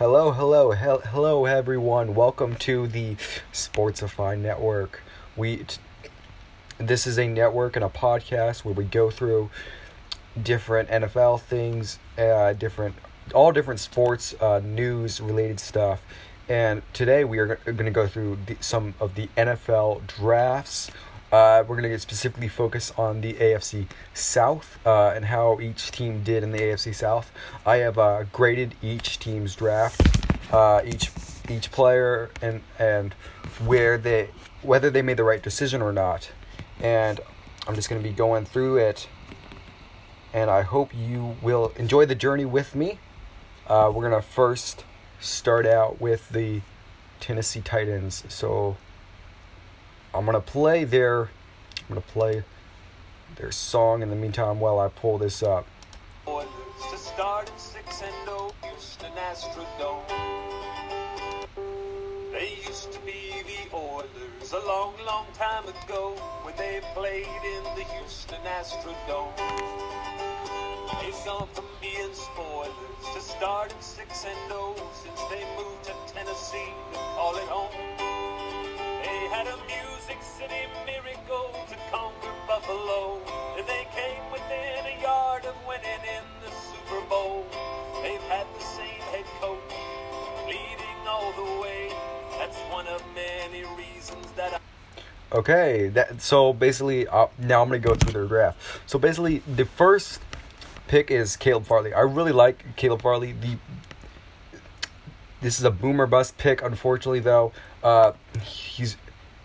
Hello, hello, hel- hello, everyone. Welcome to the Sportsify Network. We, t- this is a network and a podcast where we go through different NFL things, uh, different, all different sports uh, news related stuff. And today we are going to go through the, some of the NFL drafts. Uh, we're going to get specifically focus on the AFC South uh, and how each team did in the AFC South. I have uh, graded each team's draft, uh, each each player, and and where they whether they made the right decision or not. And I'm just going to be going through it, and I hope you will enjoy the journey with me. Uh, we're going to first start out with the Tennessee Titans. So I'm gonna play their I'm gonna play their song in the meantime while I pull this up. Oilers to start at 6 and 0, Houston Astrodome. They used to be the Oilers a long, long time ago when they played in the Houston Astrodome. They've gone from being spoilers to start at 6 and 0 since they moved to Tennessee to call it home. They had a Music Miracle to conquer Buffalo. They came within a yard of winning in the Super Bowl. They've had the same head coach leading all the way. That's one of many reasons that I. Okay, that so basically uh, now I'm gonna go through their draft. So basically, the first pick is Caleb Farley. I really like Caleb Farley. The this is a boomer bust pick, unfortunately though. Uh, he's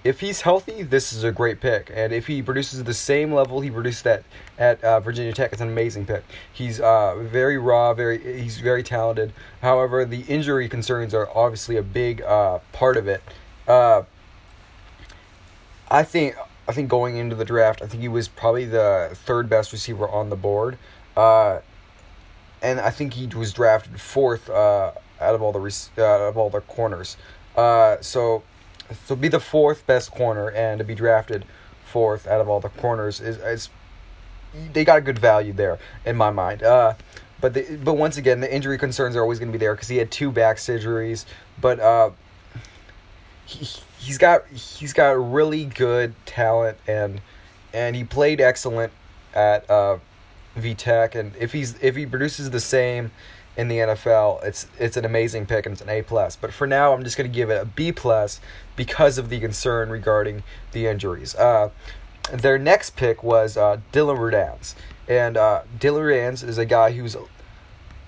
if he's healthy, this is a great pick, and if he produces the same level he produced at at uh, Virginia Tech, it's an amazing pick. He's uh, very raw, very he's very talented. However, the injury concerns are obviously a big uh, part of it. Uh, I think I think going into the draft, I think he was probably the third best receiver on the board, uh, and I think he was drafted fourth uh, out of all the rec- out of all the corners. So, so be the fourth best corner and to be drafted fourth out of all the corners is is they got a good value there in my mind. Uh, but the, but once again, the injury concerns are always going to be there because he had two back surgeries. But uh, he he's got he's got really good talent and and he played excellent at uh, VTech. And if he's if he produces the same in the NFL, it's it's an amazing pick and it's an A plus. But for now, I'm just going to give it a B plus because of the concern regarding the injuries. Uh, their next pick was uh, Dillon Radunz, and uh, Dillon Radunz is a guy who's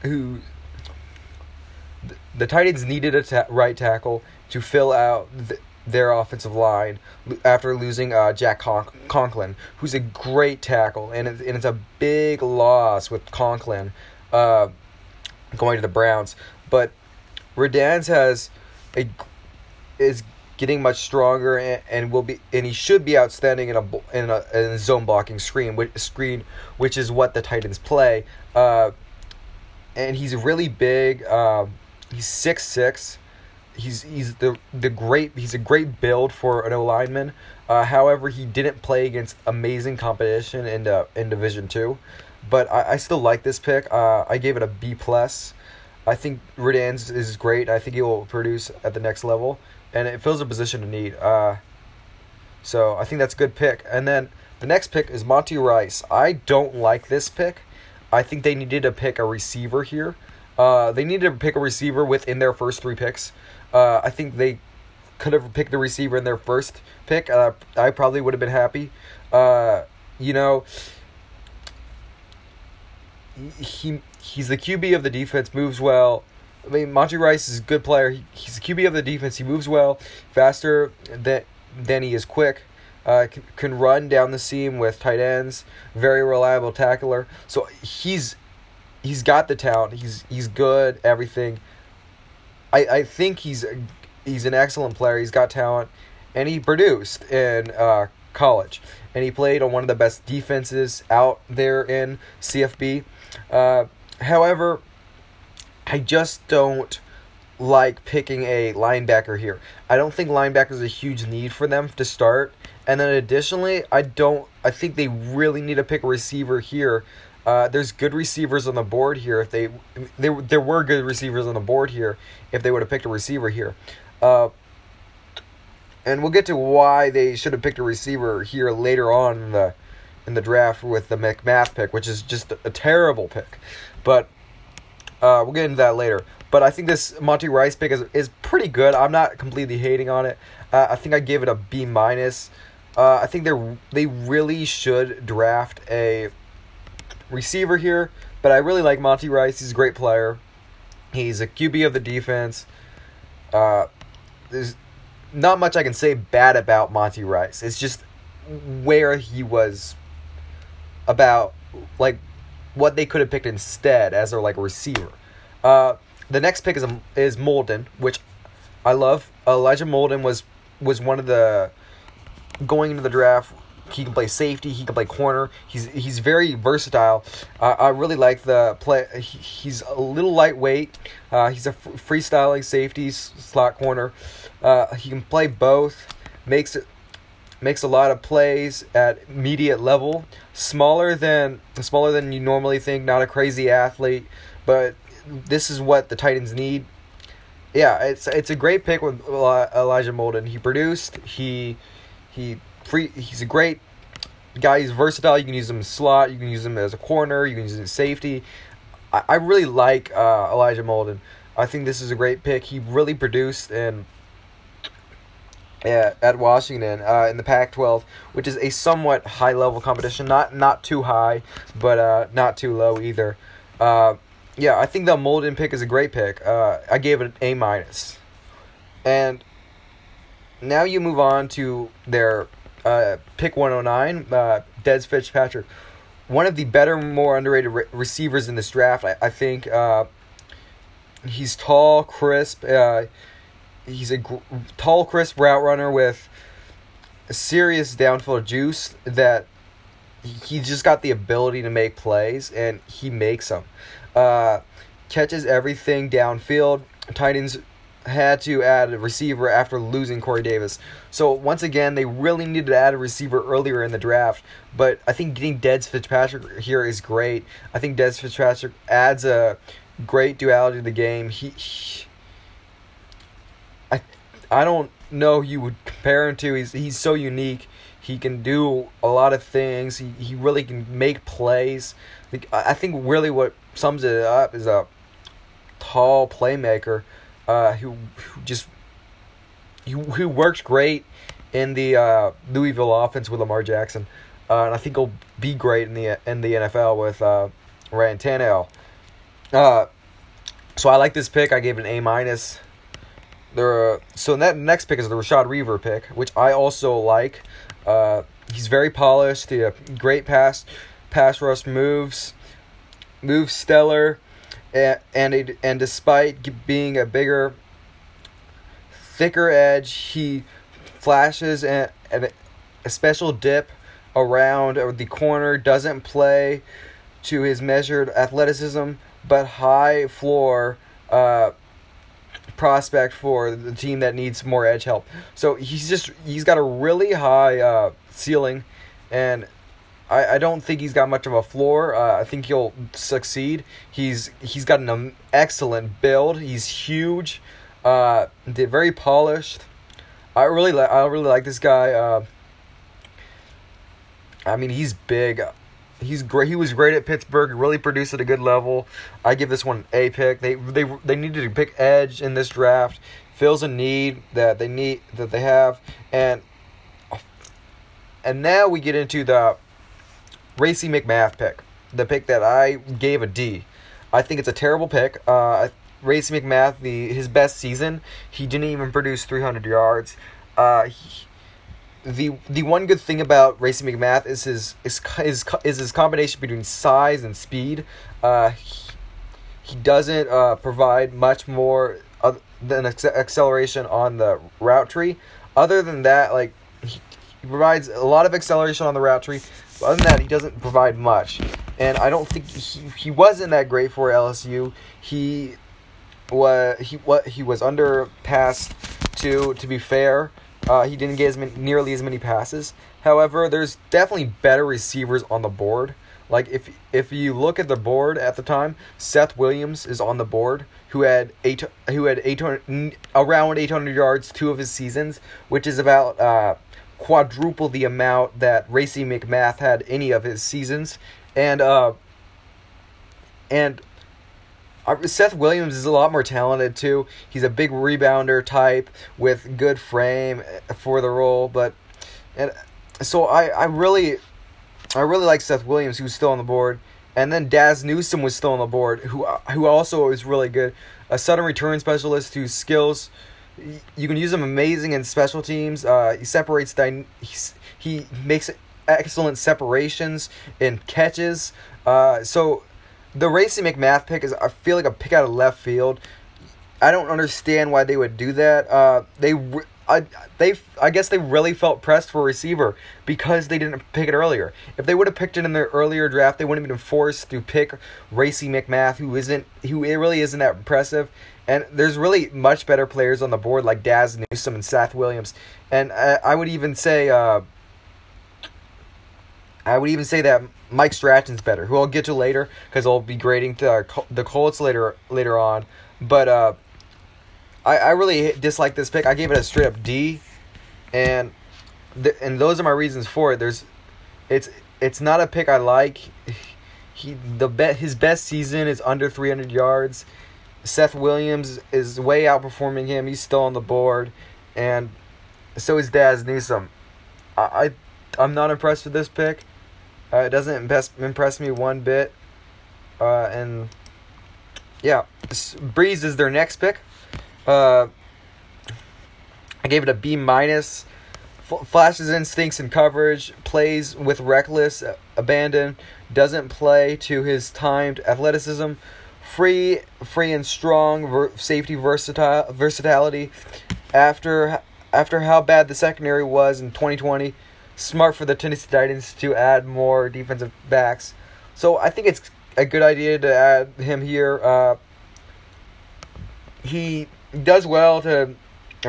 who the Titans needed a ta- right tackle to fill out th- their offensive line after losing uh, Jack Con- Conklin, who's a great tackle, and it's, and it's a big loss with Conklin uh, going to the Browns. But Radunz has a is getting much stronger and, and will be and he should be outstanding in a in a, in a zone blocking screen which screen which is what the Titans play. Uh, and he's really big. Um, he's six six. He's he's the the great. He's a great build for an O lineman. Uh, however, he didn't play against amazing competition in uh, in Division Two, but I, I still like this pick. Uh, I gave it a B plus. I think Radunz is great. I think he will produce at the next level, and it fills a position of need. Uh, so I think that's a good pick. And then the next pick is Monty Rice. I don't like this pick. I think they needed to pick a receiver here. Uh, they needed to pick a receiver within their first three picks. Uh, I think they could have picked a receiver in their first pick. Uh, I probably would have been happy. Uh, you know, he he's the QB of the defense, moves well. I mean, Monty Rice is a good player. He, he's the QB of the defense. He moves well, faster than than he is quick. Uh, can, can run down the seam with tight ends. Very reliable tackler. So he's he's got the talent. He's he's good. Everything. I I think he's he's an excellent player. He's got talent, and he produced in uh, college, and he played on one of the best defenses out there in CFB. Uh, however, I just don't like picking a linebacker here. I don't think linebacker is a huge need for them to start. And then additionally, I don't. I think they really need to pick a receiver here. Uh, there's good receivers on the board here. If they, there, there were good receivers on the board here. If they would have picked a receiver here, uh, and we'll get to why they should have picked a receiver here later on in the, in the draft with the McMath pick, which is just a terrible pick. But uh, we'll get into that later. But I think this Monty Rice pick is, is pretty good. I'm not completely hating on it. Uh, I think I gave it a B minus. Uh, I think they they really should draft a receiver here. But I really like Monty Rice. He's a great player. He's a QB of the defense. Uh, there's not much I can say bad about Monty Rice. It's just where he was about like what they could have picked instead as their like receiver. Uh, the next pick is a, is Molden, which I love. Elijah Molden was was one of the going into the draft. He can play safety. He can play corner. He's he's very versatile. Uh, I really like the play. He, he's a little lightweight. Uh, he's a f- freestyling safety slot corner. Uh, he can play both. Makes it makes a lot of plays at immediate level. Smaller than smaller than you normally think. Not a crazy athlete, but this is what the Titans need. Yeah, it's it's a great pick with Elijah Molden. He produced. He he free. He's a great guy. He's versatile. You can use him as slot. You can use him as a corner. You can use him as safety. I, I really like uh, Elijah Molden. I think this is a great pick. He really produced and at, at Washington uh, in the Pac-12, which is a somewhat high-level competition. Not not too high, but uh, not too low either. Uh, yeah, I think the Molden pick is a great pick. Uh, I gave it an A. And now you move on to their uh, pick 109, uh, Dez Fitzpatrick. One of the better, more underrated re- receivers in this draft, I, I think. Uh, he's tall, crisp. He's a gr- tall, crisp route runner with a serious downfield juice that he just got the ability to make plays, and he makes them. Uh, catches everything downfield. Titans had to add a receiver after losing Corey Davis. So once again, they really needed to add a receiver earlier in the draft. But I think getting Dez Fitzpatrick here is great. I think Dez Fitzpatrick adds a great duality to the game. He, he I, don't know you would compare him to. He's he's so unique. He can do a lot of things. He he really can make plays. I think really what sums it up is a tall playmaker uh, who, who just who, who works great in the uh, Louisville offense with Lamar Jackson, uh, and I think he'll be great in the in the NFL with uh, Ryan Tannehill. Uh, so I like this pick. I gave an A minus. There, so that next pick is the Rashad Weaver pick, which I also like. Uh, he's very polished. He great pass pass rush moves, moves stellar, and and, and despite being a bigger, thicker edge, he flashes and, and a special dip around the corner. Doesn't play to his measured athleticism, but high floor. Uh, prospect for the team that needs more edge help. So he's just he's got a really high uh, ceiling, and I, I don't think he's got much of a floor. Uh, I think he'll succeed. He's he's got an um, excellent build. He's huge, uh, very polished. I really like I really like this guy. Uh, I mean, he's big. He's great. He was great at Pittsburgh. Really produced at a good level. I give this one a pick. They they they needed to pick edge in this draft. Fills a need that they need that they have, and and now we get into the Racey McMath pick, the pick that I gave a D. I think it's a terrible pick. Uh, Racey McMath, the his best season, he didn't even produce 300 yards. Uh, he, the the one good thing about Racey McMath is his is is, is his combination between size and speed. Uh, he, he doesn't uh, provide much more than acceleration on the route tree. Other than that, like he, he provides a lot of acceleration on the route tree, other than that, he doesn't provide much. And I don't think he, he wasn't that great for LSU. He was he what he was underpassed to to be fair. Uh, he didn't get as many, nearly as many passes. However, there's definitely better receivers on the board. Like if if you look at the board at the time, Seth Williams is on the board, who had eight who had eight hundred around eight hundred yards two of his seasons, which is about uh, quadruple the amount that Racey McMath had any of his seasons, and uh, and Seth Williams is a lot more talented too. He's a big rebounder type with good frame for the role, but and so I I really I really like Seth Williams who's still on the board, and then Dazz Newsome was still on the board who who also is really good, a sudden return specialist whose skills you can use him amazing in special teams. Uh, he separates dy- he makes excellent separations in catches. Uh, so the Racey McMath pick is I feel like a pick out of left field. I don't understand why they would do that. Uh, they I they I guess they really felt pressed for a receiver because they didn't pick it earlier. If they would have picked it in their earlier draft, they wouldn't have been forced to pick Racey McMath, who isn't who it really isn't that impressive. And there's really much better players on the board like Dazz Newsome and Seth Williams. And I, I would even say uh, I would even say that Mike Strachan's better, who I'll get to later because I'll be grading to uh, the Colts later later on. But uh, I I really dislike this pick. I gave it a straight up D, and th- and those are my reasons for it. There's, it's it's not a pick I like. He the bet his best season is under 300 yards. Seth Williams is way outperforming him. He's still on the board, and so is Dazz Newsome. I, I I'm not impressed with this pick. Uh, it doesn't impress, impress me one bit. Uh, and yeah, Breeze is their next pick. Uh, I gave it a B minus. F- flashes instincts and coverage, plays with reckless abandon, doesn't play to his timed athleticism, free, free and strong ver- safety versatile versatility. After after how bad the secondary was in 2020, smart for the Tennessee Titans to add more defensive backs. So I think it's a good idea to add him here. Uh, he does well to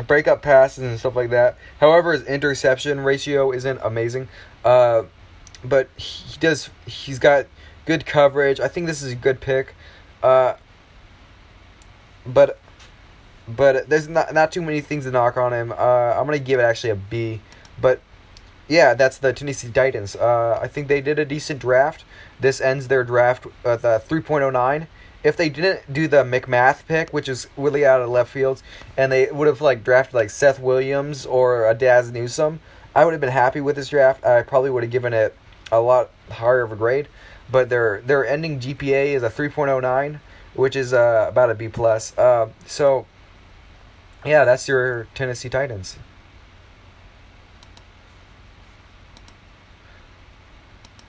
break up passes and stuff like that. However, his interception ratio isn't amazing. Uh, but he does. He's got good coverage. I think this is a good pick. Uh, but but there's not not too many things to knock on him. Uh, I'm gonna give it actually a B. But yeah, that's the Tennessee Titans. Uh, I think they did a decent draft. This ends their draft at uh, 3.09. If they didn't do the McMath pick, which is really out of left field, and they would have like drafted like Seth Williams or a Dazz Newsome, I would have been happy with this draft. I probably would have given it a lot higher of a grade. But their their ending GPA is a 3.09, which is uh, about a B plus. Uh, so yeah, that's your Tennessee Titans. Okay. Are the Texans, the Houston Texans, big Texas skies, big Texas pride. Go Texans, go, and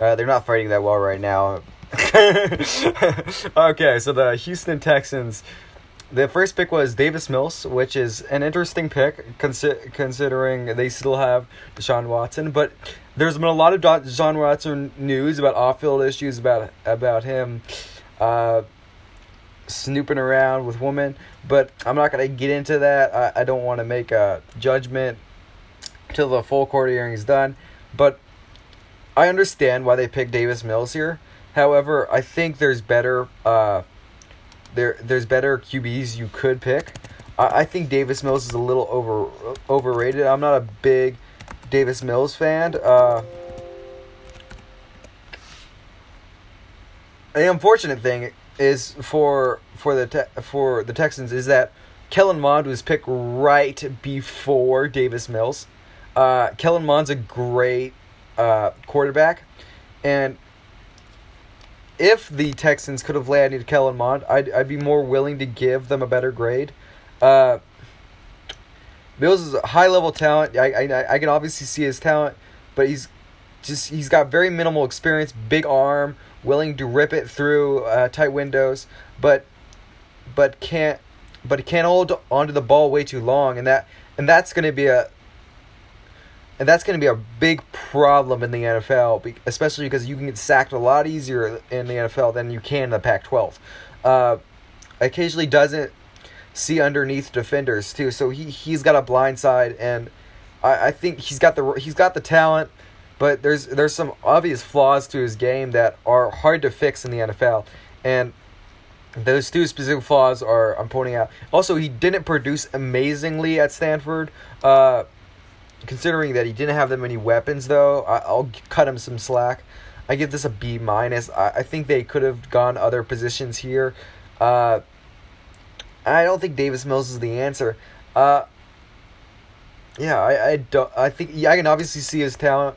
Uh, they're not fighting that well right now. okay, so the Houston Texans. The first pick was Davis Mills, which is an interesting pick consi- considering they still have Deshaun Watson. But there's been a lot of Deshaun Watson news about off-field issues about about him uh, snooping around with women. But I'm not gonna get into that. I, I don't want to make a judgment till the full court hearing is done. But I understand why they picked Davis Mills here. However, I think there's better uh there there's better QBs you could pick. I, I think Davis Mills is a little over overrated. I'm not a big Davis Mills fan. Uh the unfortunate thing is for for the te- for the Texans is that Kellen Mond was picked right before Davis Mills. Uh, Kellen Mond's a great uh, quarterback, and if the Texans could have landed Kellen Mond, I'd I'd be more willing to give them a better grade. Uh, Mills is a high level talent. I, I I can obviously see his talent, but he's just he's got very minimal experience, big arm, willing to rip it through uh, tight windows, but but can't but can't hold onto the ball way too long, and that and that's going to be a and that's going to be a big problem in the NFL, especially because you can get sacked a lot easier in the NFL than you can in the Pac-12. Uh, occasionally doesn't see underneath defenders too, so he he's got a blind side, and I, I think he's got the he's got the talent, but there's there's some obvious flaws to his game that are hard to fix in the NFL, and those two specific flaws are I'm pointing out. Also, he didn't produce amazingly at Stanford. Uh, considering that he didn't have that many weapons, though, I, I'll cut him some slack. I give this a B minus. I, I think they could have gone other positions here. Uh, I don't think Davis Mills is the answer. Uh, yeah, I, I don't. I think yeah, I can obviously see his talent.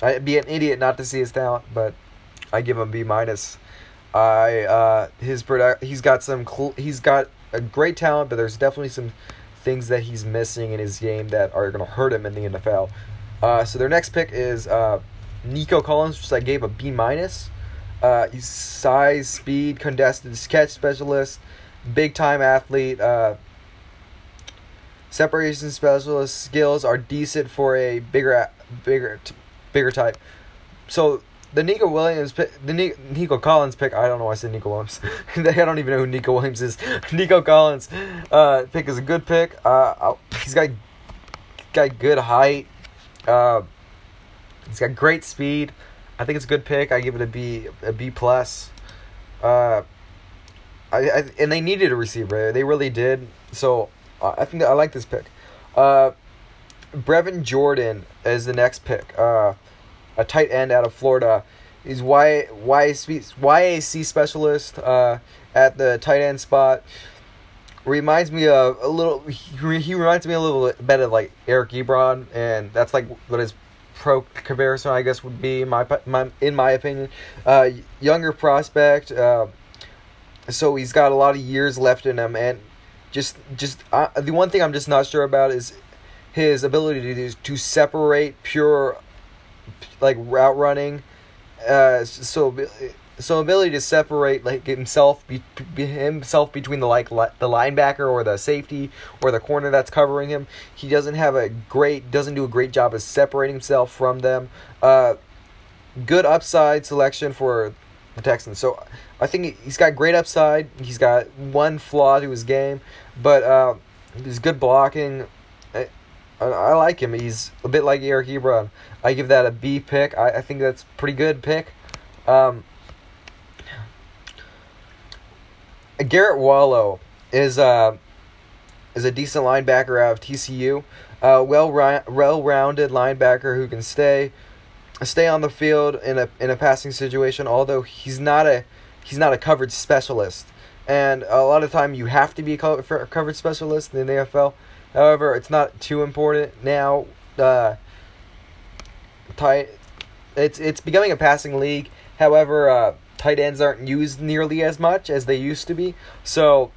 I'd be an idiot not to see his talent, but I give him B minus. I uh, his product. He's got some. Cl- he's got a great talent, but there's definitely some things that he's missing in his game that are going to hurt him in the NFL. Uh, so their next pick is uh, Nico Collins, which I gave a B minus. Uh, he's size, speed, contested catch specialist, big time athlete. Uh, separation specialist skills are decent for a bigger, bigger, bigger type. So the Nico Williams pick, the Nico Collins pick. I don't know why I said Nico Williams. I don't even know who Nico Williams is. Nico Collins uh, pick is a good pick. Uh, he's got got good height. Uh, he's got great speed. I think it's a good pick. I give it a B a B plus. Uh, I, I and they needed a receiver. They really did. So I think I like this pick. Uh, Brevin Jordan is the next pick. Uh, a tight end out of Florida. He's y, YAC specialist uh, at the tight end spot. Reminds me of a little. He, he reminds me a little bit of like Eric Ebron, and that's like what his pro comparison I guess would be in my my in my opinion. Uh, younger prospect. Uh, so he's got a lot of years left in him, and just just uh, the one thing I'm just not sure about is his ability to to separate pure like route running. Uh, so so ability to separate like himself be, be, himself between the like li- the linebacker or the safety or the corner that's covering him. He doesn't have a great doesn't do a great job of separating himself from them. Uh, good upside selection for the Texans. So I think he's got great upside. He's got one flaw to his game, but uh, he's good blocking. I, I, like him. He's a bit like Eric Ebron. I give that a B pick. I, I think that's pretty good pick. Um, Garrett Wallow is uh, is a decent linebacker out of TCU. Uh, well well rounded linebacker who can stay stay on the field in a in a passing situation. Although he's not a he's not a coverage specialist, and a lot of time you have to be a coverage specialist in the NFL. However, it's not too important now. Uh, tight, it's it's becoming a passing league. However, uh, tight ends aren't used nearly as much as they used to be. So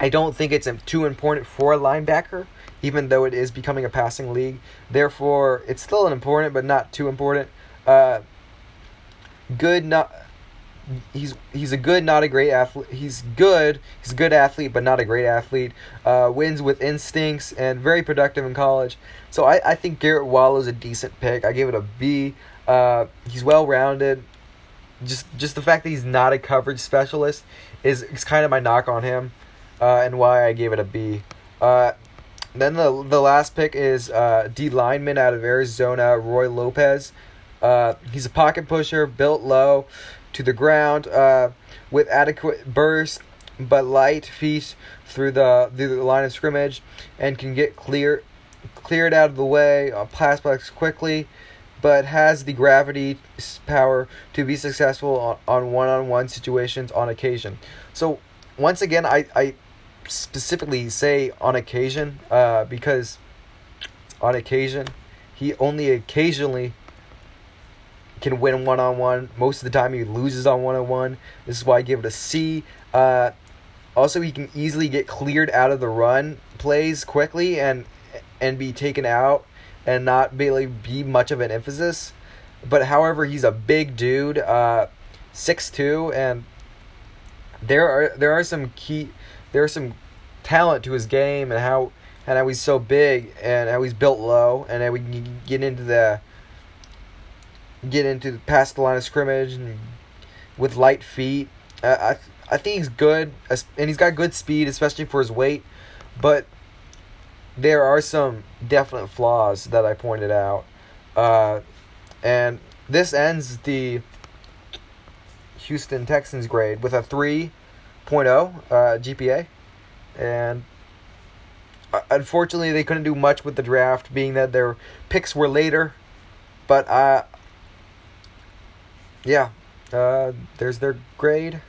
I don't think it's too important for a linebacker, even though it is becoming a passing league. Therefore, it's still an important, but not too important. Uh, good, not he's he's a good, not a great athlete. He's good. He's a good athlete, but not a great athlete. Uh, wins with instincts and very productive in college. So I, I think Garrett Wall is a decent pick. I give it a B. Uh, he's well rounded just just the fact that he's not a coverage specialist is, is kind of my knock on him, uh, and why I gave it a B. Uh, then the the last pick is uh, D lineman out of Arizona, Roy Lopez. Uh, he's a pocket pusher, built low, to the ground, uh, with adequate burst but light feet through the through the line of scrimmage, and can get clear cleared out of the way, uh, pass blocks quickly but has the gravity power to be successful on, one-on-one situations on occasion. So once again, I, I specifically say on occasion uh, because on occasion he only occasionally can win one-on-one. Most of the time he loses on one-on-one. This is why I give it a C. Uh, also, he can easily get cleared out of the run plays quickly and and be taken out and not really be much of an emphasis. But however, he's a big dude, uh, six two, and there are there are some key there are some talent to his game and how and how he's so big and how he's built low and how we can get into the get into the past the line of scrimmage and with light feet. Uh, I I think he's good and he's got good speed, especially for his weight. But there are some definite flaws that I pointed out, uh, and this ends the Houston Texans grade with a 3.0 uh, GPA. And uh, unfortunately, they couldn't do much with the draft, being that their picks were later. But, uh, yeah, uh, there's their grade.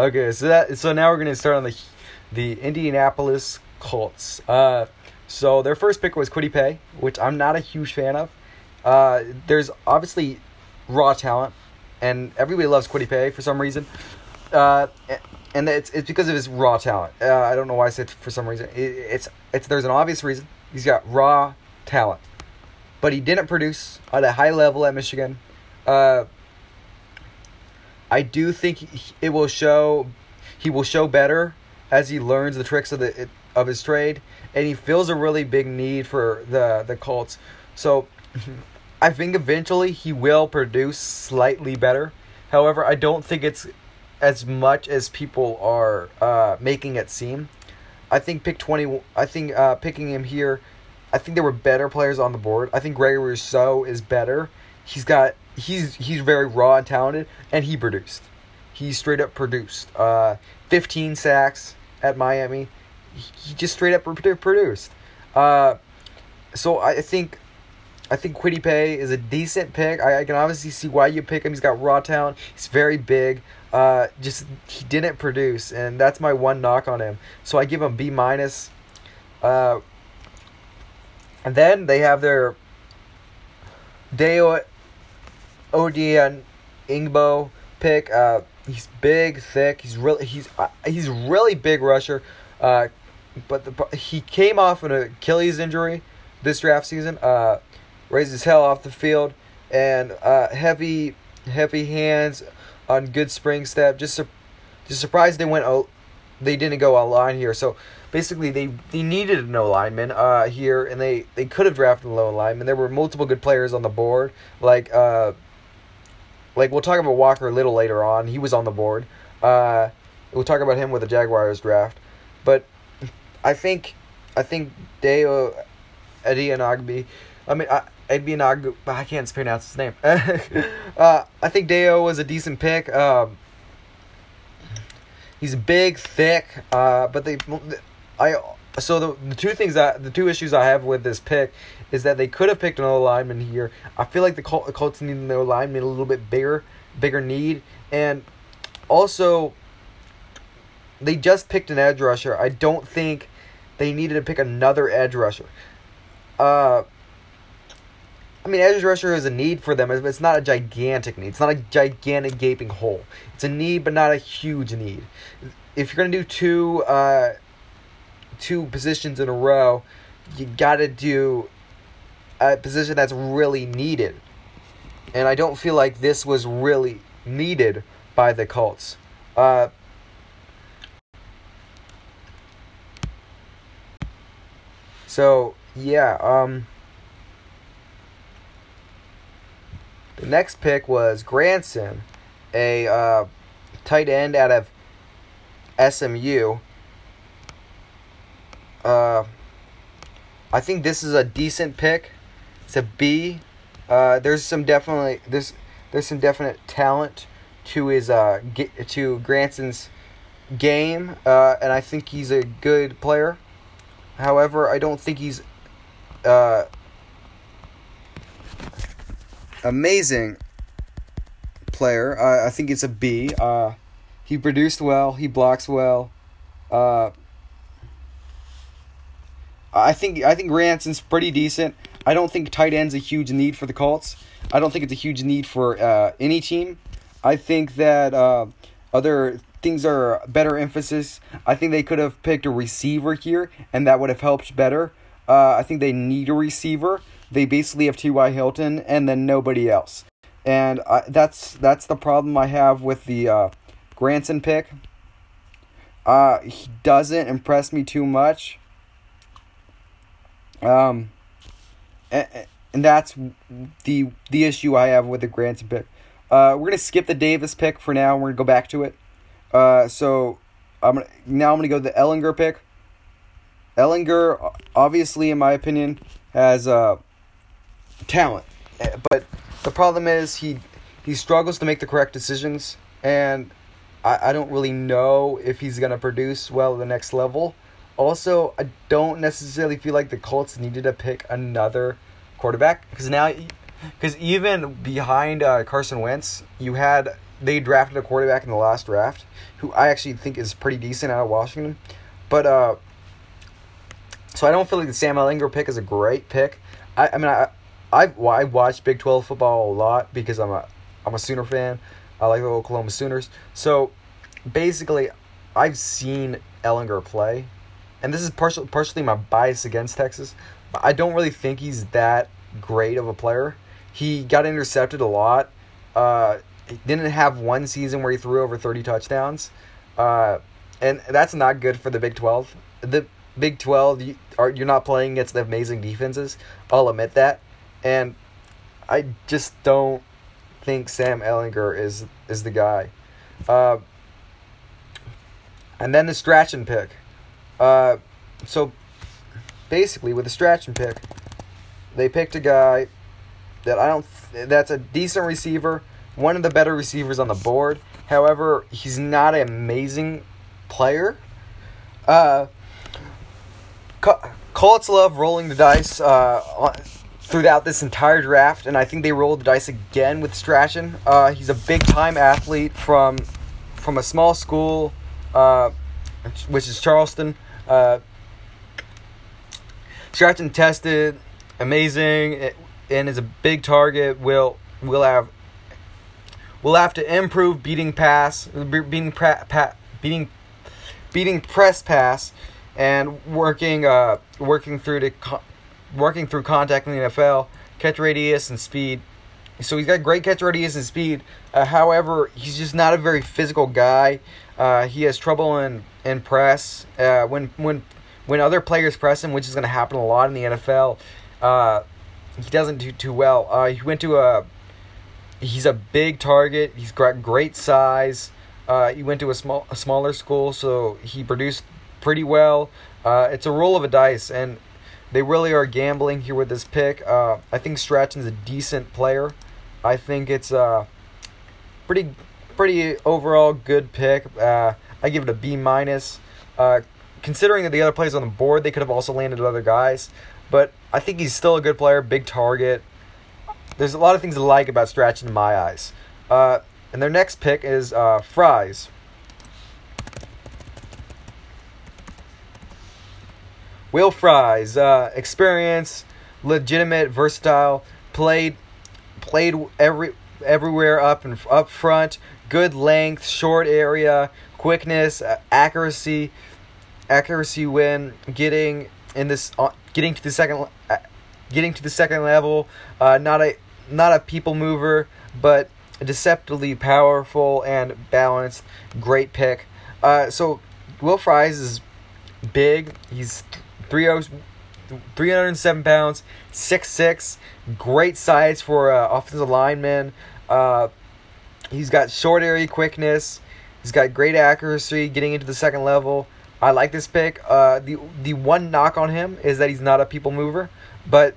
Okay, so that so now we're gonna start on the the Indianapolis Colts. Uh, so their first pick was Paye, which I'm not a huge fan of. Uh, there's obviously raw talent, and everybody loves Paye for some reason. Uh, and it's it's because of his raw talent. Uh, I don't know why I said for some reason. It, it's it's there's an obvious reason. He's got raw talent, but he didn't produce at a high level at Michigan. Uh, I do think it will show he will show better as he learns the tricks of the of his trade, and he feels a really big need for the the Colts. So I think eventually he will produce slightly better. However, I don't think it's as much as people are uh, making it seem. I think pick twenty. I think uh, picking him here. I think there were better players on the board. I think Gregory Rousseau is better. He's got he's he's very raw and talented, and he produced. He straight up produced. Uh, 15 sacks at Miami. He just straight up produced. Uh, so I think I think Kwity Paye is a decent pick. I, I, can obviously see why you pick him. He's got raw talent. He's very big. Uh, just he didn't produce, and that's my one knock on him. So I give him B minus. Uh, and then they have their Dayo Odian Ingbo pick. Uh, he's big, thick. He's really he's uh, he's really big rusher. Uh, but the, he came off an Achilles injury this draft season. Uh, raised his hell off the field and uh, heavy heavy hands on good spring step. Just su- just surprised they went. Oh, they didn't go on line here. So basically, they they needed a no lineman uh, here, and they they could have drafted a low lineman. There were multiple good players on the board, like. Uh, like we'll talk about Walker a Little later on. He was on the board. Uh, we'll talk about him with the Jaguars draft, but I think I think Deo Edianagbi. I mean, I, Edianagbi. I can't pronounce his name. uh, I think Deo was a decent pick. Um, he's big, thick, uh, but they, I so the, the two things that the two issues I have with this pick is that they could have picked another lineman here. I feel like the Col- Colts need another lineman a little bit bigger, bigger need, and also they just picked an edge rusher. I don't think they needed to pick another edge rusher. Uh, I mean, edge rusher is a need for them, but it's not a gigantic need. It's not a gigantic gaping hole. It's a need, but not a huge need. If you're gonna do two, uh, two positions in a row, you gotta do a position that's really needed. And I don't feel like this was really needed by the Colts. Uh, so yeah, um, the next pick was Granson, a uh, tight end out of SMU. Uh, I think this is a decent pick. It's a B. Uh, there's some definitely there's there's some definite talent to his uh to Granson's game, uh, and I think he's a good player. However, I don't think he's uh, amazing player. Uh, I think it's a B. Uh, he produced well. He blocks well. Uh, I think I think Granson's pretty decent. I don't think tight end's a huge need for the Colts. I don't think it's a huge need for uh, any team. I think that uh, other things are better emphasis. I think they could have picked a receiver here, and that would have helped better. Uh, I think they need a receiver. They basically have T.Y. Hilton and then nobody else, and I, that's that's the problem I have with the uh, Granson pick. Uh, he doesn't impress me too much. Um, and, and that's the the issue I have with the Granson pick. Uh, we're gonna skip the Davis pick for now. We're gonna go back to it. Uh, so I'm gonna now I'm gonna go to the Ehlinger pick. Ehlinger, obviously, in my opinion, has uh, talent, but the problem is he he struggles to make the correct decisions, and I, I don't really know if he's gonna produce well at the next level. Also, I don't necessarily feel like the Colts needed to pick another quarterback because now, because even behind uh, Carson Wentz, you had they drafted a quarterback in the last draft who I actually think is pretty decent out of Washington, but uh, so I don't feel like the Sam Ehlinger pick is a great pick. I, I mean I I well, I watch Big Twelve football a lot because I'm a I'm a Sooner fan. I like the Oklahoma Sooners. So basically, I've seen Ehlinger play and this is partially partially my bias against Texas. I don't really think he's that great of a player. He got intercepted a lot. Uh, didn't have one season where he threw over thirty touchdowns, uh, and that's not good for the Big Twelve. The Big Twelve, you are you're not playing against the amazing defenses. I'll admit that, and I just don't think Sam Ehlinger is is the guy. Uh, and then the Strachan pick. Uh, so basically, with the Strachan pick, they picked a guy that I don't. That's a decent receiver, one of the better receivers on the board. However, he's not an amazing player. Uh, Colts love rolling the dice uh, throughout this entire draft, and I think they rolled the dice again with Strachan. Uh, he's a big time athlete from from a small school, uh, which is Charleston. Uh, and tested, amazing, and is a big target. Will will have will have to improve beating pass, beating pra, pa, beating beating press pass, and working uh working through to working through contact in the NFL, catch radius and speed. So he's got great catch radius and speed. Uh, however, he's just not a very physical guy. Uh, he has trouble in in press uh, when when when other players press him, which is going to happen a lot in the NFL. Uh, he doesn't do too well. Uh, he went to a he's a big target. He's got great size. Uh, he went to a small a smaller school, so he produced pretty well. It's a roll of a dice, and they really are gambling here with this pick. I think Strachan's a decent player. I think it's a pretty pretty overall good pick. Uh, I give it a B minus. Uh, considering that the other players on the board, they could have also landed other guys. But I think he's still a good player, big target. There's a lot of things to like about Strachan in my eyes. Uh, and their next pick is uh, Fries. Will Fries, uh, experience, legitimate, versatile, played, played every everywhere up and up front, good length, short area, quickness, accuracy, accuracy when getting in this, uh, getting to the second, uh, getting to the second level. Uh, not a not a people mover, but deceptively powerful and balanced. Great pick. Uh, so Will Fries is big. He's 307 pounds, 6'6", great size for uh, offensive lineman. Uh, he's got short area quickness. He's got great accuracy getting into the second level. I like this pick. Uh, the the one knock on him is that he's not a people mover, but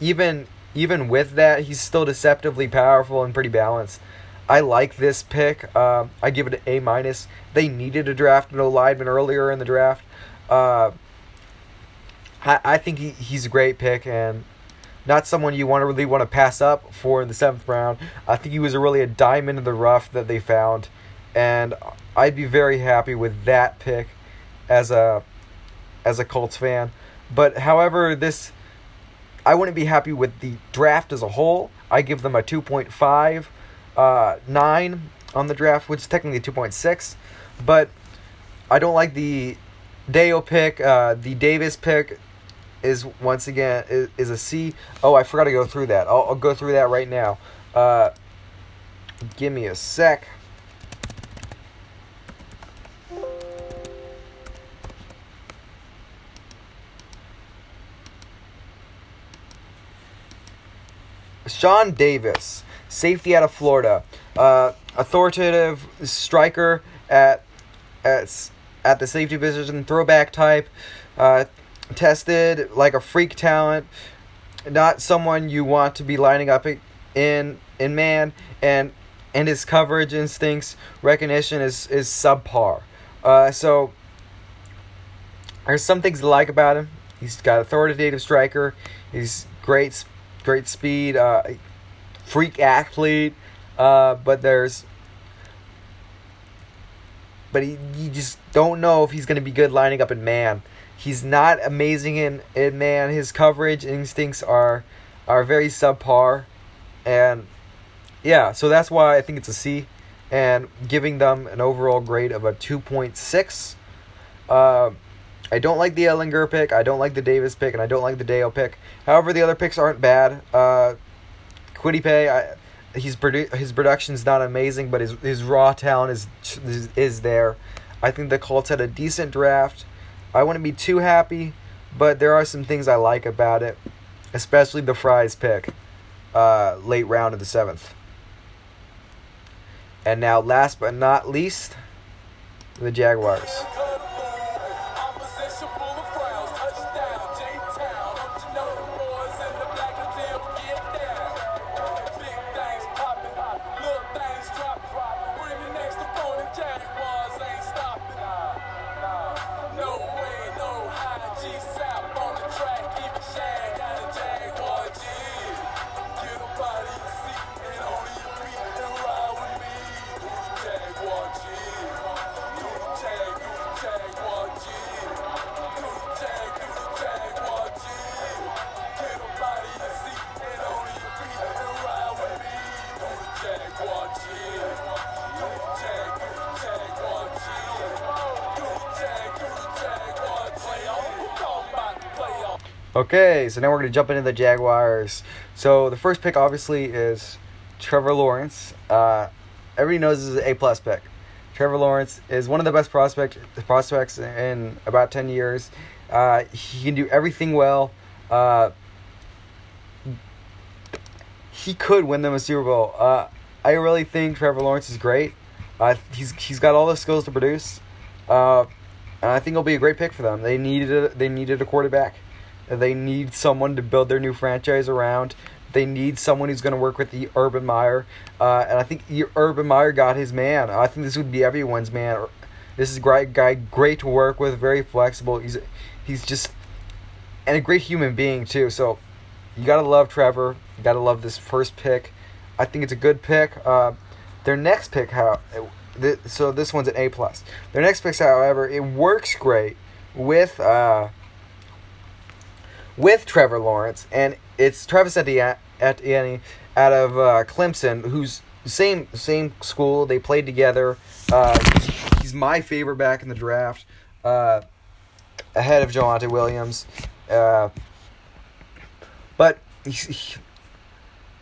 even even with that, he's still deceptively powerful and pretty balanced. I like this pick. Uh, I give it an A minus. They needed to draft an O lineman earlier in the draft. Uh, I, think he, he's a great pick and not someone you want to really want to pass up for in the seventh round. I think he was a really a diamond in the rough that they found, and I'd be very happy with that pick as a as a Colts fan. But however, this I wouldn't be happy with the draft as a whole. I give them a 2.5 uh, 9 on the draft, which is technically 2.6. But I don't like the Dale pick. Uh, the Davis pick is once again is, is a C. Oh, I forgot to go through that. I'll, I'll go through that right now. Uh, give me a sec. Shawn Davis, safety out of Florida, uh, authoritative striker at at at the safety position, throwback type, uh, tested like a freak talent, not someone you want to be lining up in in man, and and his coverage instincts recognition is is subpar. Uh, so there's some things to like about him. He's got authoritative striker. He's great great speed, uh, freak athlete, uh, but there's but he, you just don't know if he's going to be good lining up in man. He's not amazing in, in man. His coverage instincts are are very subpar, and yeah, so that's why I think it's a C, and giving them an overall grade of a two point six. Uh, I don't like the Ehlinger pick. I don't like the Davis pick, and I don't like the Dale pick. However, the other picks aren't bad. Uh, I, he's produ- his production's not amazing, but his his raw talent is, is is there. I think the Colts had a decent draft. I wouldn't be too happy, but there are some things I like about it, especially the Fries pick, uh, late round of the seventh. And now, last but not least, the Jaguars. Okay, so now we're going to jump into the Jaguars. So the first pick obviously is Trevor Lawrence. Uh, everybody knows this is an A plus pick. Trevor Lawrence is one of the best prospect prospects in about ten years. Uh, he can do everything well. Uh, he could win them a Super Bowl. Uh, I really think Trevor Lawrence is great. Uh, he's he's got all the skills to produce, uh, and I think he'll be a great pick for them. They needed a, they needed a quarterback. They need someone to build their new franchise around. They need someone who's going to work with the Urban Meyer. Uh, and I think Urban Meyer got his man. I think this would be everyone's man. This is a great guy, great to work with, very flexible. He's he's just and a great human being too. So you gotta love Trevor. You gotta love this first pick. I think it's a good pick. Uh, their next pick, how so this one's an A plus. Their next pick, however, it works great with. Uh, with Trevor Lawrence, and it's Travis Etienne, out of uh, Clemson, who's same same school. They played together. Uh, he's, my favorite back in the draft, uh, ahead of Javonte Williams. Uh, but he's, he,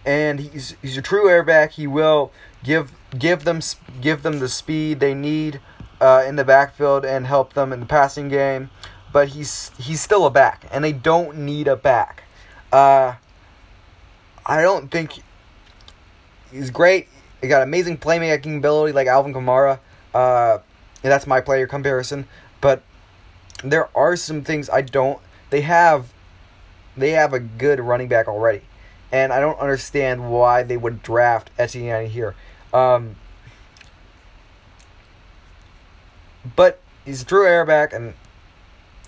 and he's he's a true airback. He will give give them give them the speed they need uh, in the backfield and help them in the passing game but he's he's still a back, and they don't need a back. Uh, I don't think he's great. He got amazing playmaking ability like Alvin Kamara. Uh, that's my player comparison, but there are some things I don't. They have, they have a good running back already, and I don't understand why they would draft Etienne here. Um, but he's true airback, and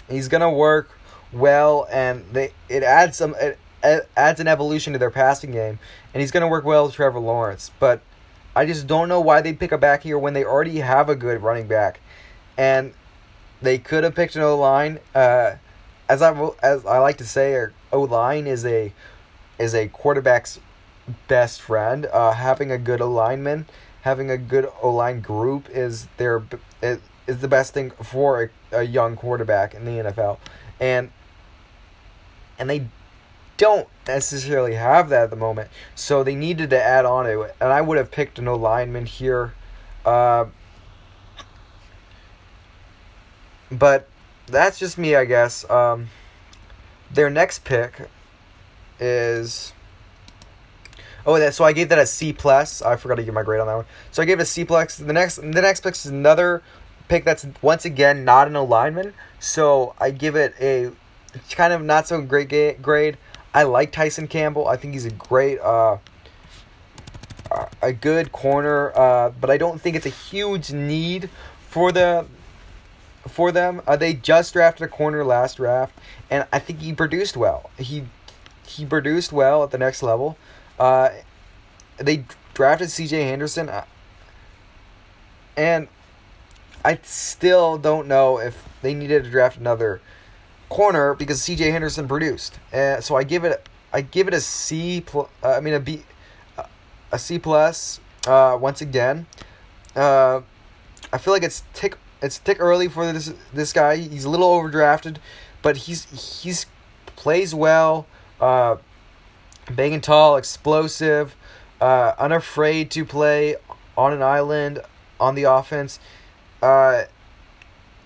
he's gonna work well, and they it adds some it, adds an evolution to their passing game, and he's gonna work well with Trevor Lawrence. But I just don't know why they pick a back here when they already have a good running back, and they could have picked an O line. Uh, as I as I like to say, O line is a is a quarterback's best friend. Uh, having a good alignment, having a good O line group is their is the best thing for a, a young quarterback in the NFL, and and they don't necessarily have that at the moment. So they needed to add on to it, and I would have picked an lineman here. Uh, but that's just me, I guess. Um, their next pick is. Oh, that so I gave that a C plus. I forgot to give my grade on that one. So I gave it a C plus. The next, the next pick is another pick that's once again not an alignment. So I give it a kind of not so great ga- grade. I like Tyson Campbell. I think he's a great, uh, a good corner. Uh, but I don't think it's a huge need for the for them. Uh, they just drafted a corner last draft, and I think he produced well. He he produced well at the next level. Uh, they drafted C.J. Henderson, uh, and I still don't know if they needed to draft another corner because C.J. Henderson produced. Uh, so I give it I give it a C. Pl- uh, I mean a B, a C plus. Uh, once again, uh, I feel like it's tick it's tick early for this this guy. He's a little overdrafted, but he's he's plays well. Uh, big and tall, explosive, uh, unafraid to play on an island on the offense. Uh,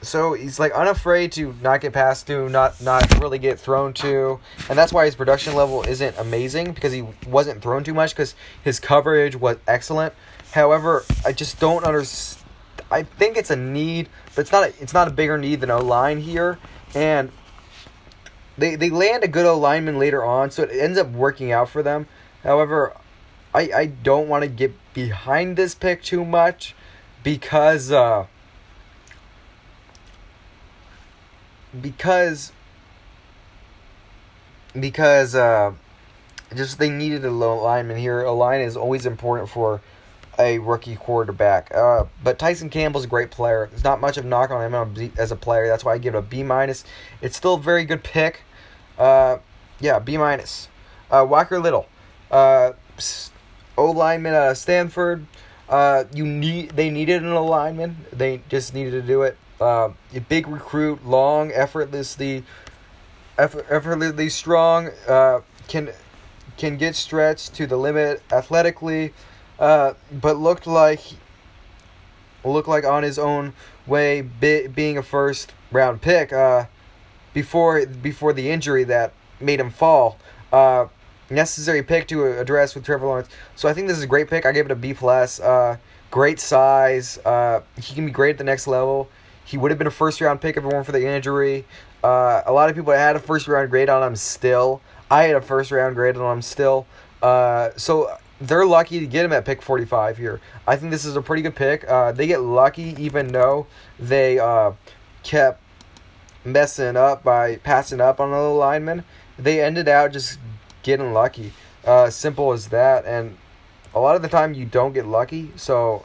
so he's like unafraid to not get passed to, not not really get thrown to, and that's why his production level isn't amazing because he wasn't thrown too much because his coverage was excellent. However, I just don't understand. I think it's a need, but it's not. A, it's not a bigger need than O line here, and they they land a good O lineman later on, so it ends up working out for them. However, I I don't want to get behind this pick too much because. uh because because uh, just they needed a low lineman here. A line is always important for a rookie quarterback. Uh, but Tyson Campbell's a great player. There's not much of a knock on him as a player. That's why I give it a B minus. It's still a very good pick. Uh, yeah, B minus. Uh, Walker Little, uh, O lineman at Stanford. Uh, you need they needed an alignment. They just needed to do it. Uh, a big recruit, long, effortlessly, effort, effortlessly strong. Uh, can can get stretched to the limit athletically, uh, but looked like looked like on his own way, be, being a first round pick. Uh, before before the injury that made him fall. Uh, necessary pick to address with Trevor Lawrence. So I think this is a great pick. I gave it a B plus. Uh, great size. He can be great at the next level. He would have been a first round pick if it weren't for the injury. Uh, a lot of people had a first round grade on him still. I had a first round grade on him still. Uh, so they're lucky to get him at pick 45 here. I think this is a pretty good pick. Uh, they get lucky even though they uh, kept messing up by passing up on the lineman. They ended out just getting lucky. Uh, simple as that. And a lot of the time you don't get lucky. So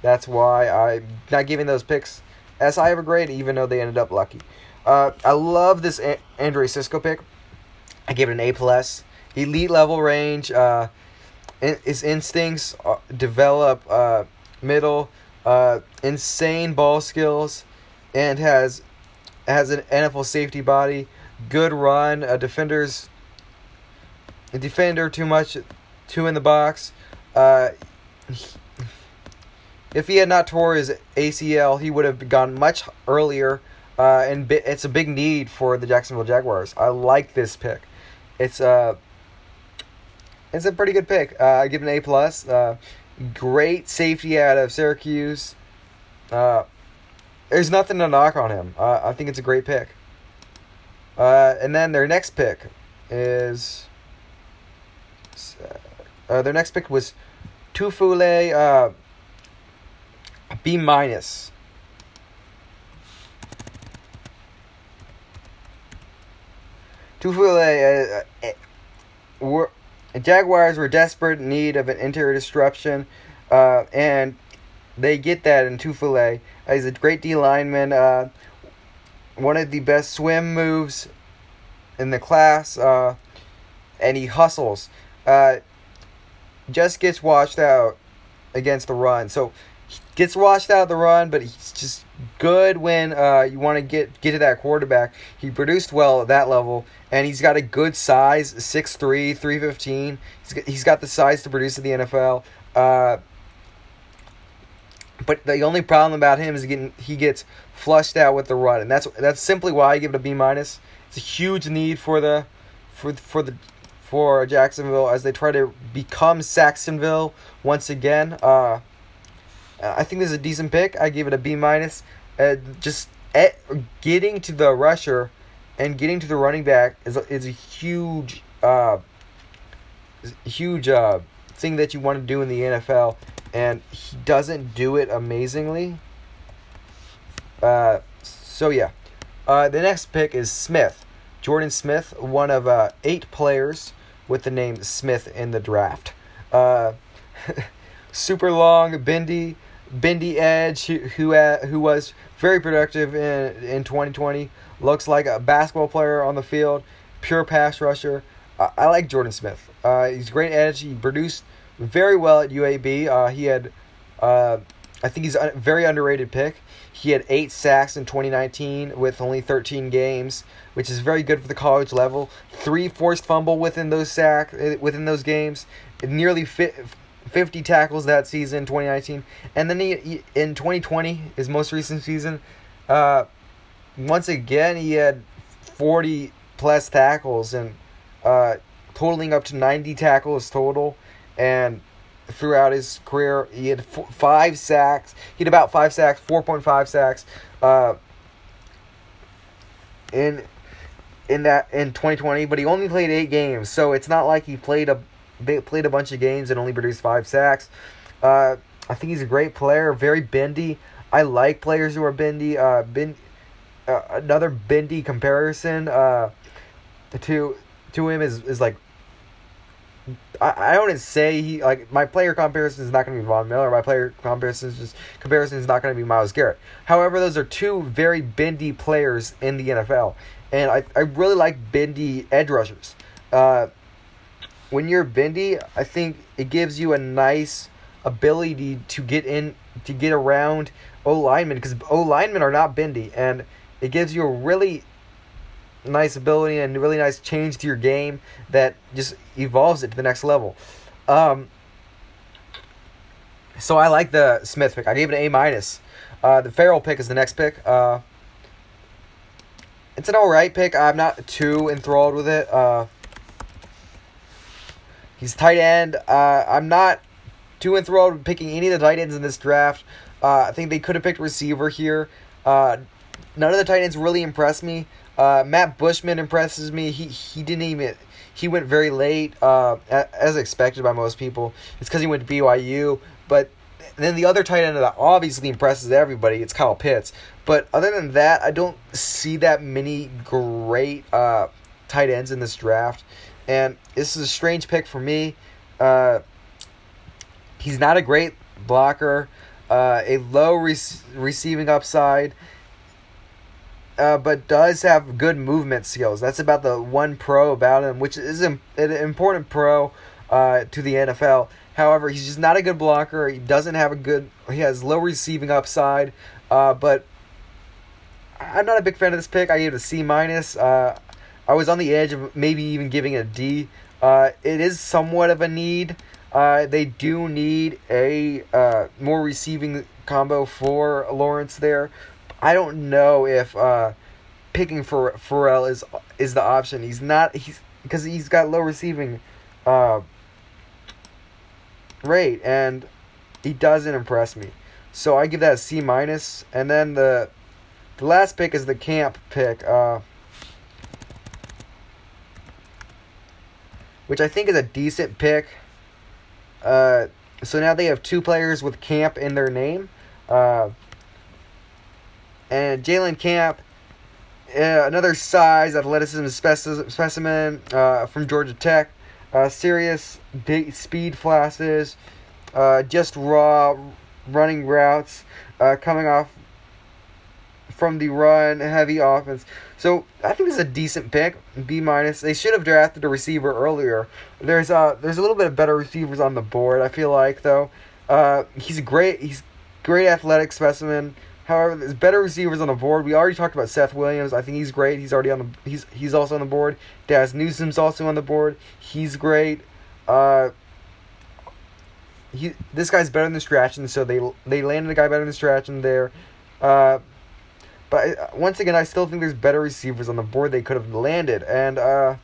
that's why I'm not giving those picks as high of a grade, even though they ended up lucky. Uh, I love this a- Andre Cisco pick. I gave it an A plus. Elite level range. Uh, his instincts uh, develop uh, middle. Uh, insane ball skills, and has has an NFL safety body. Good run. A defender's a defender too much, two in the box. Uh, if he had not tore his ACL, he would have gone much earlier. Uh, and bi- it's a big need for the Jacksonville Jaguars. I like this pick. It's a uh, it's a pretty good pick. Uh, I give an A plus. Uh, great safety out of Syracuse. Uh, there's nothing to knock on him. Uh, I think it's a great pick. And then their next pick is their next pick was Tufele, B minus. Tufele, uh, uh, were, Jaguars were desperate in need of an interior disruption, uh, and they get that in Tufele. Uh, he's a great D lineman, uh, one of the best swim moves in the class, uh, and he hustles. Uh, just gets washed out against the run. So gets washed out of the run, but he's just good when uh, you want to get get to that quarterback. He produced well at that level, and he's got a good size 6'3", 315. He's got, he's got the size to produce in the NFL. Uh, but the only problem about him is getting he gets flushed out with the run, and that's that's simply why I give it a B minus. It's a huge need for the for for the for Jacksonville as they try to become Sacksonville once again. Uh, I think this is a decent pick. I give it a B minus. Uh, just at, getting to the rusher and getting to the running back is a, is a huge uh, huge uh, thing that you want to do in the NFL, and he doesn't do it amazingly. Uh, so yeah, uh, the next pick is Smith, Jordan Smith, one of uh, eight players with the name Smith in the draft. Uh, super long, bendy, bendy edge who who, uh, who was very productive in in 2020. Looks like a basketball player on the field, pure pass rusher. Uh, I like Jordan Smith. Uh, he's great edge. He produced very well at UAB. Uh, he had, uh, I think he's a very underrated pick. He had eight sacks in 2019 with only 13 games, which is very good for the college level. Three forced fumble within those sack uh, within those games. Nearly 50 tackles that season, 2019, and then he, he in 2020, his most recent season, uh, once again he had 40 plus tackles and uh, totaling up to 90 tackles total, and throughout his career. He had five sacks. He had about five sacks, four point five sacks. Uh, in in that in 2020, but he only played eight games, so it's not like he played a played a bunch of games and only produced five sacks. Uh, I think he's a great player, very bendy. I like players who are bendy. Uh, ben, uh, another bendy comparison uh, to to him is is like I, I don't say he like my player comparison is not going to be Von Miller. My player comparison is just comparison is not going to be Myles Garrett. However, those are two very bendy players in the NFL, and I I really like bendy edge rushers. Uh, when you're bendy, I think it gives you a nice ability to get in to get around O linemen because O linemen are not bendy, and it gives you a really nice ability and really nice change to your game that just evolves it to the next level. Um, so I like the Smith pick. I gave it an A minus. Uh, the Farrell pick is the next pick. Uh, it's an alright pick. I'm not too enthralled with it. Uh, he's tight end. Uh, I'm not too enthralled with picking any of the tight ends in this draft. Uh, I think they could have picked receiver here. Uh, none of the tight ends really impressed me. Uh, Matt Bushman impresses me. He he didn't even he went very late, uh, as expected by most people. It's because he went to BYU. But then the other tight end that obviously impresses everybody, it's Kyle Pitts. But other than that, I don't see that many great uh, tight ends in this draft. And this is a strange pick for me. Uh, he's not a great blocker. Uh, a low re- receiving upside uh, but does have good movement skills. That's about the one pro about him, which is an important pro uh, to the NFL. However, he's just not a good blocker. He doesn't have a good. He has low receiving upside, uh, but I'm not a big fan of this pick. I gave it a C minus. Uh, I was on the edge of maybe even giving a D. Uh, it is somewhat of a need. Uh, they do need a uh, more receiving combo for Lawrence there, I don't know if uh, picking for Farrell is is the option. He's not. He's because he's got low receiving uh, rate, and he doesn't impress me. So I give that a C minus. And then the the last pick is the camp pick, uh, which I think is a decent pick. Uh, so now they have two players with Camp in their name. Uh, and Jalen Camp, uh, another size, athleticism speci- specimen uh, from Georgia Tech. Uh, serious big speed flashes, uh, just raw running routes, uh, coming off from the run heavy offense. So I think this is a decent pick. B minus. They should have drafted a receiver earlier. There's uh there's a little bit of better receivers on the board. I feel like though. Uh, he's a great he's great athletic specimen. However, there's better receivers on the board. We already talked about Seth Williams. I think he's great. He's already on the he's he's also on the board. Dazz Newsome's also on the board. He's great. Uh, he this guy's better than Strachan, so they they landed a guy better than Strachan there. Uh, but once again, I still think there's better receivers on the board they could have landed, and uh,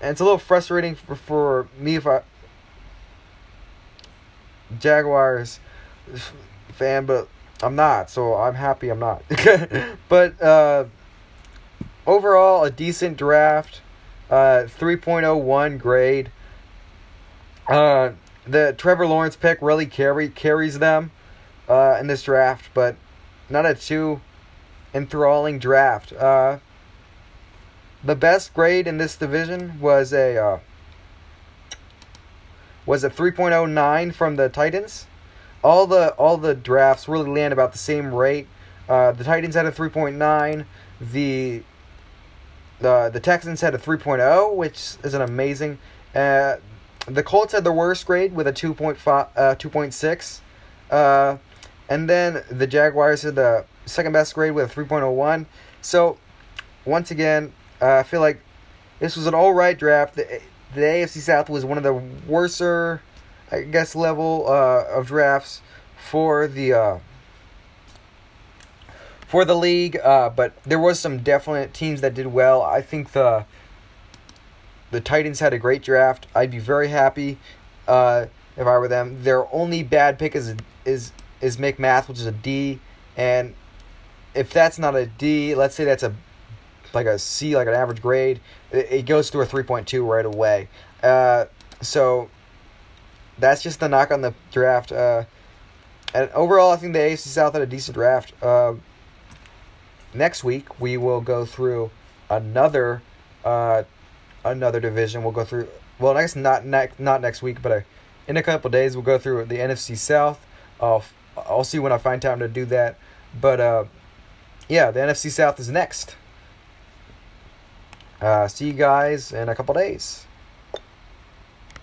and it's a little frustrating for, for me if I Jaguars fan, but I'm not, so I'm happy I'm not. but uh, overall, a decent draft, uh, 3.01 grade. Uh, the Trevor Lawrence pick really carry carries them uh, in this draft, but not a too enthralling draft. Uh, the best grade in this division was a uh, was a 3.09 from the Titans. All the all the drafts really land about the same rate. Uh, the Titans had a 3.9. The the the Texans had a 3.0, which is an amazing. Uh, the Colts had the worst grade with a 2.5 uh, 2.6. Uh, and then the Jaguars had the second best grade with a 3.01. So once again, uh, I feel like this was an all right draft. The, the AFC South was one of the worser, I guess, level uh, of drafts for the uh, for the league. Uh, but there was some definite teams that did well. I think the the Titans had a great draft. I'd be very happy uh, if I were them. Their only bad pick is is is McMath, which is a D, and if that's not a D, let's say that's a like a C, like an average grade, it, goes to a three point two right away. Uh, so that's just the knock on the draft. Uh, and overall, I think the AFC South had a decent draft. Uh, next week we will go through another uh, another division. We'll go through. Well, I guess not next not next week, but uh, in a couple days we'll go through the NFC South. I'll I'll see when I find time to do that. But uh, yeah, the NFC South is next. Uh, see you guys in a couple days.